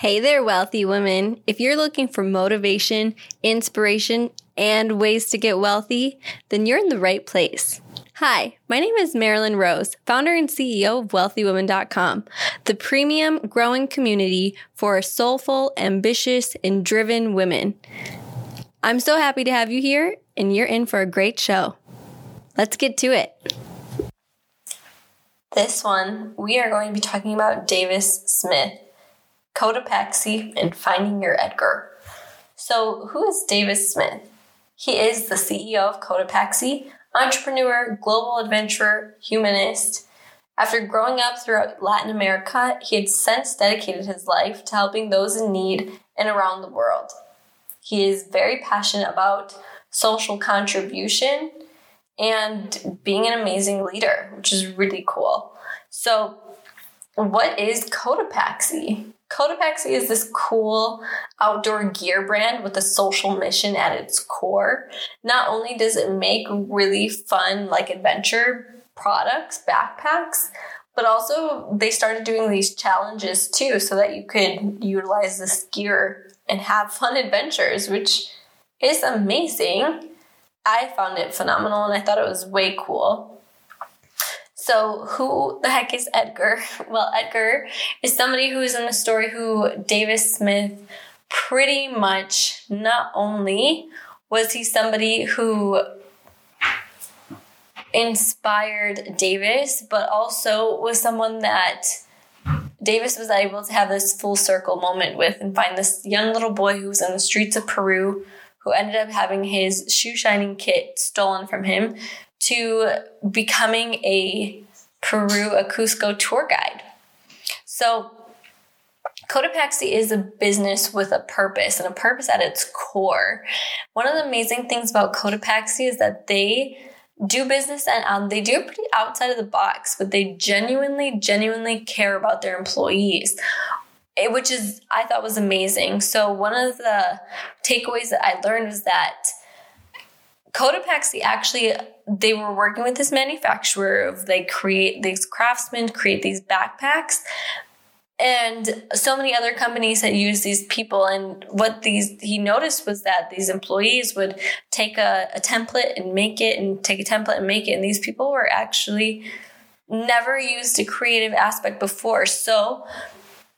Hey there, wealthy women. If you're looking for motivation, inspiration, and ways to get wealthy, then you're in the right place. Hi, my name is Marilyn Rose, founder and CEO of WealthyWomen.com, the premium growing community for soulful, ambitious, and driven women. I'm so happy to have you here, and you're in for a great show. Let's get to it. This one, we are going to be talking about Davis Smith, Cotopaxi, and finding your Edgar. So, who is Davis Smith? He is the CEO of Cotopaxi, entrepreneur, global adventurer, humanist. After growing up throughout Latin America, he had since dedicated his life to helping those in need and around the world. He is very passionate about social contribution and being an amazing leader, which is really cool. So, what is Cotopaxi? Cotopaxi is this cool outdoor gear brand with a social mission at its core. Not only does it make really fun, like adventure products, backpacks, but also they started doing these challenges too so that you could utilize this gear and have fun adventures, which is amazing. I found it phenomenal and I thought it was way cool. So, who the heck is Edgar? Well, Edgar is somebody who is in the story who Davis Smith pretty much not only was he somebody who inspired Davis, but also was someone that Davis was able to have this full circle moment with and find this young little boy who was in the streets of Peru who ended up having his shoe shining kit stolen from him to becoming a Peru, a Cusco tour guide. So, Cotopaxi is a business with a purpose and a purpose at its core. One of the amazing things about Cotopaxi is that they do business and um, they do pretty outside of the box, but they genuinely, genuinely care about their employees. It, which is I thought was amazing. So one of the takeaways that I learned was that Cotopaxi actually they were working with this manufacturer of they create these craftsmen create these backpacks. And so many other companies had used these people and what these he noticed was that these employees would take a, a template and make it and take a template and make it and these people were actually never used a creative aspect before. So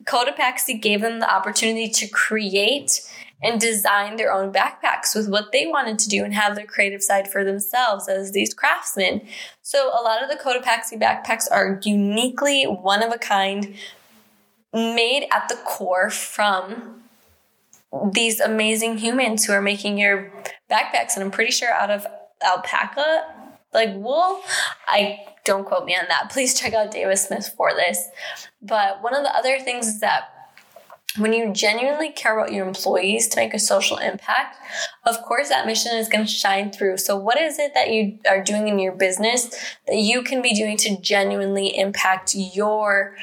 Cotopaxi gave them the opportunity to create and design their own backpacks with what they wanted to do and have their creative side for themselves as these craftsmen. So a lot of the Cotopaxi backpacks are uniquely one of a kind, made at the core from these amazing humans who are making your backpacks. And I'm pretty sure out of alpaca, like wool. I don't quote me on that. Please check out Davis Smith for this. But one of the other things is that when you genuinely care about your employees to make a social impact, of course, that mission is going to shine through. So, what is it that you are doing in your business that you can be doing to genuinely impact your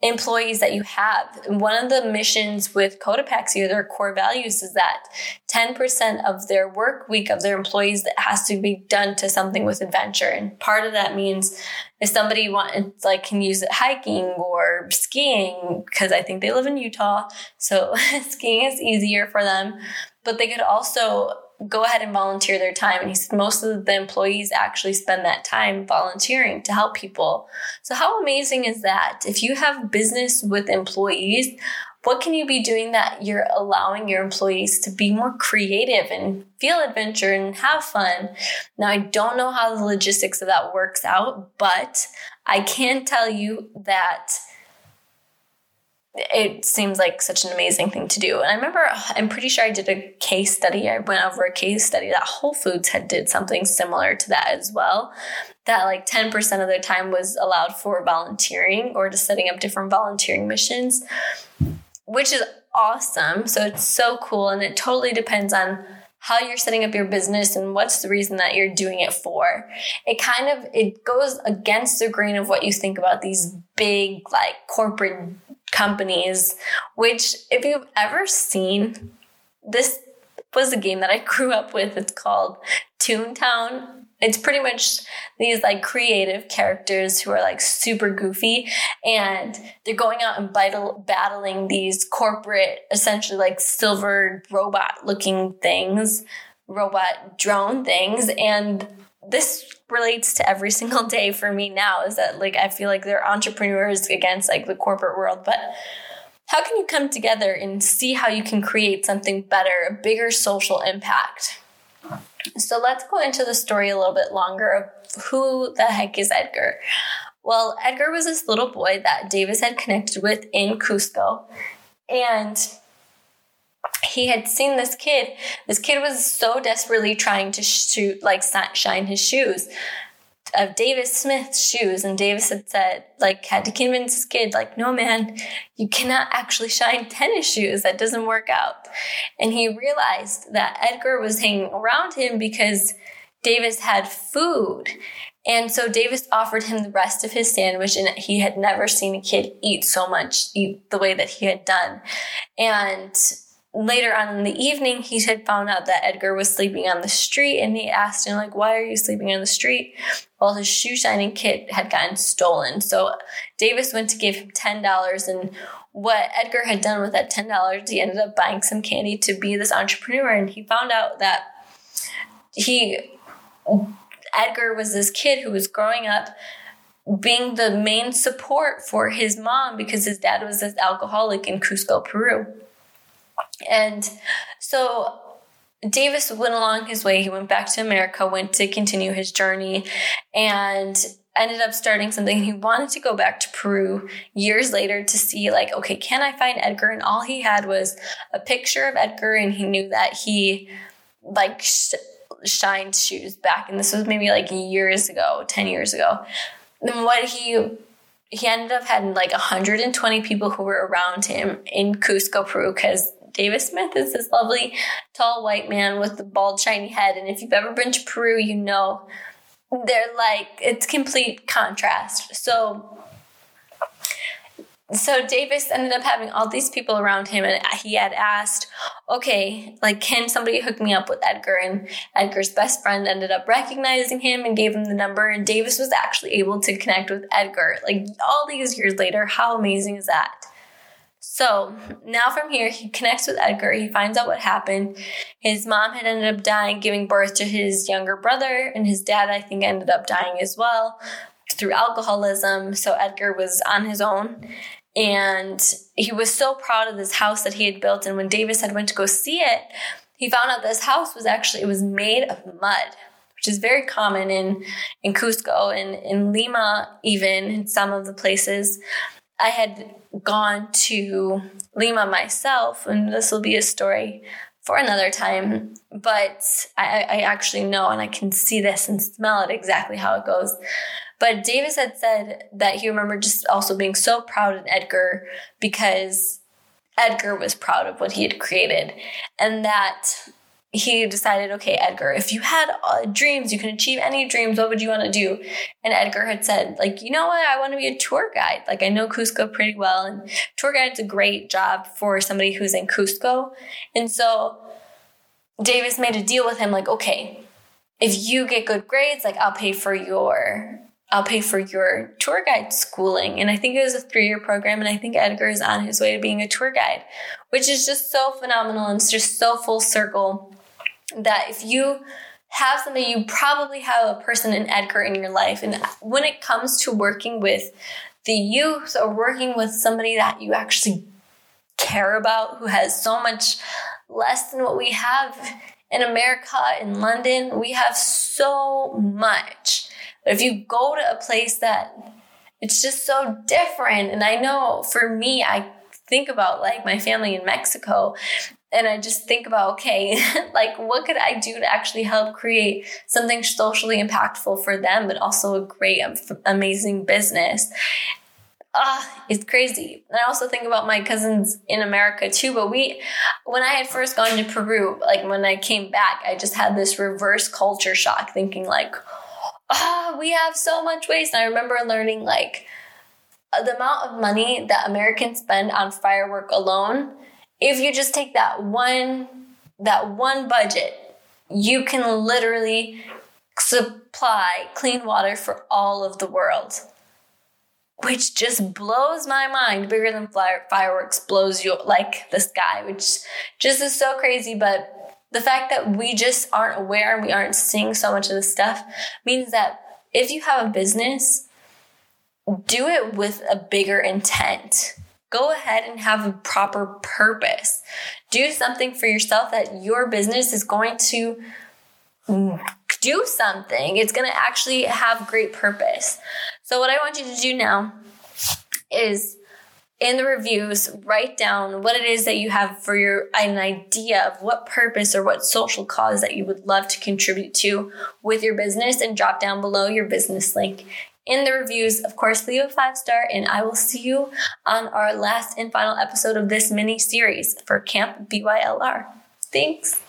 employees that you have. One of the missions with Cotopaxi their core values is that 10% of their work week of their employees that has to be done to something with adventure. And part of that means if somebody wants like can use it hiking or skiing, because I think they live in Utah. So skiing is easier for them. But they could also go ahead and volunteer their time. And he said most of the employees actually spend that time volunteering to help people. So, how amazing is that? If you have business with employees, what can you be doing that you're allowing your employees to be more creative and feel adventure and have fun? Now, I don't know how the logistics of that works out, but I can tell you that it seems like such an amazing thing to do. And I remember, I'm pretty sure I did a case study. I went over a case study that Whole Foods had did something similar to that as well. That like 10% of their time was allowed for volunteering or just setting up different volunteering missions, which is awesome. So it's so cool. And it totally depends on how you're setting up your business and what's the reason that you're doing it for. It kind of it goes against the grain of what you think about these big like corporate companies, which, if you've ever seen, this was a game that I grew up with. It's called Toontown. it's pretty much these like creative characters who are like super goofy and they're going out and battle, battling these corporate essentially like silver robot looking things robot drone things and this relates to every single day for me now is that like i feel like they're entrepreneurs against like the corporate world but how can you come together and see how you can create something better a bigger social impact so let's go into the story a little bit longer of who the heck is Edgar. Well, Edgar was this little boy that Davis had connected with in Cusco. And he had seen this kid. This kid was so desperately trying to shoot, like, shine his shoes of Davis Smith's shoes, and Davis had said, like, had to convince his kid, like, no, man, you cannot actually shine tennis shoes. That doesn't work out. And he realized that Edgar was hanging around him because Davis had food. And so Davis offered him the rest of his sandwich, and he had never seen a kid eat so much, eat the way that he had done. And later on in the evening, he had found out that Edgar was sleeping on the street and he asked him, like, why are you sleeping on the street? Well, his shoe shining kit had gotten stolen. So Davis went to give him $10 and what Edgar had done with that $10, he ended up buying some candy to be this entrepreneur and he found out that he Edgar was this kid who was growing up being the main support for his mom because his dad was this alcoholic in Cusco, Peru. And so Davis went along his way. He went back to America, went to continue his journey, and ended up starting something. He wanted to go back to Peru years later to see, like, okay, can I find Edgar? And all he had was a picture of Edgar, and he knew that he, like, sh- shined shoes back. And this was maybe like years ago, 10 years ago. And what he he ended up having like 120 people who were around him in Cusco, Peru, because Davis Smith is this lovely, tall white man with the bald, shiny head. And if you've ever been to Peru, you know they're like, it's complete contrast. So, so Davis ended up having all these people around him, and he had asked, "Okay, like, can somebody hook me up with Edgar?" And Edgar's best friend ended up recognizing him and gave him the number. And Davis was actually able to connect with Edgar, like all these years later. How amazing is that? So now from here, he connects with Edgar. He finds out what happened. His mom had ended up dying, giving birth to his younger brother, and his dad, I think, ended up dying as well through alcoholism. So Edgar was on his own. And he was so proud of this house that he had built. And when Davis had went to go see it, he found out this house was actually, it was made of mud which is very common in in Cusco and in Lima, even in some of the places. I had gone to Lima myself, and this will be a story for another time. But I, I actually know and I can see this and smell it exactly how it goes. But Davis had said that he remembered just also being so proud of Edgar because Edgar was proud of what he had created. And that he decided, okay, Edgar, if you had uh, dreams, you can achieve any dreams, what would you want to do? And Edgar had said, like, you know what? I want to be a tour guide. Like, I know Cusco pretty well, and tour guide's a great job for somebody who's in Cusco. And so Davis made a deal with him, like, okay, if you get good grades, like, I'll pay for your I'll pay for your tour guide schooling. And I think it was a three year program. And I think Edgar is on his way to being a tour guide, which is just so phenomenal. And it's just so full circle that if you have somebody, you probably have a person in Edgar in your life. And when it comes to working with the youth or working with somebody that you actually care about who has so much less than what we have in America, in London, we have so much. But if you go to a place that it's just so different, and I know for me, I think about like my family in Mexico and I just think about, okay, like what could I do to actually help create something socially impactful for them, but also a great, amazing business. Ah, uh, it's crazy. And I also think about my cousins in America too. But we, when I had first gone to Peru, like when I came back, I just had this reverse culture shock, thinking like, ah, oh, we have so much waste. And I remember learning like the amount of money that Americans spend on firework alone if you just take that one that one budget, you can literally supply clean water for all of the world. Which just blows my mind, bigger than fireworks, blows you like the sky, which just is so crazy. But the fact that we just aren't aware and we aren't seeing so much of this stuff means that if you have a business, do it with a bigger intent. Go ahead and have a proper purpose. Do something for yourself that your business is going to do something. It's going to actually have great purpose. So, what I want you to do now is in the reviews, write down what it is that you have for your an idea of what purpose or what social cause that you would love to contribute to with your business and drop down below your business link in the reviews. Of course, leave a five star, and I will see you on our last and final episode of this mini series for Camp BYLR. Thanks.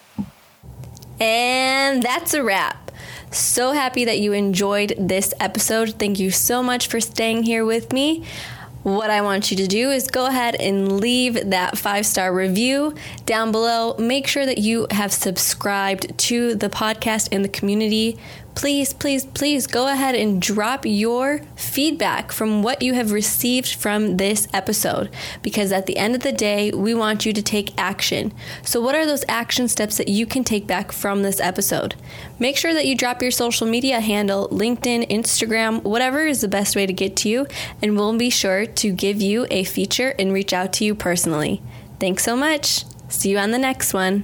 And that's a wrap. So happy that you enjoyed this episode. Thank you so much for staying here with me what I want you to do is go ahead and leave that five star review down below. Make sure that you have subscribed to the podcast and the community please, please, please go ahead and drop your feedback from what you have received from this episode. Because at the end of the day, we want you to take action. So, what are those action steps that you can take back from this episode? Make sure that you drop your social media handle LinkedIn, Instagram, whatever is the best way to get to you, and we'll be sure to give you a feature and reach out to you personally. Thanks so much. See you on the next one.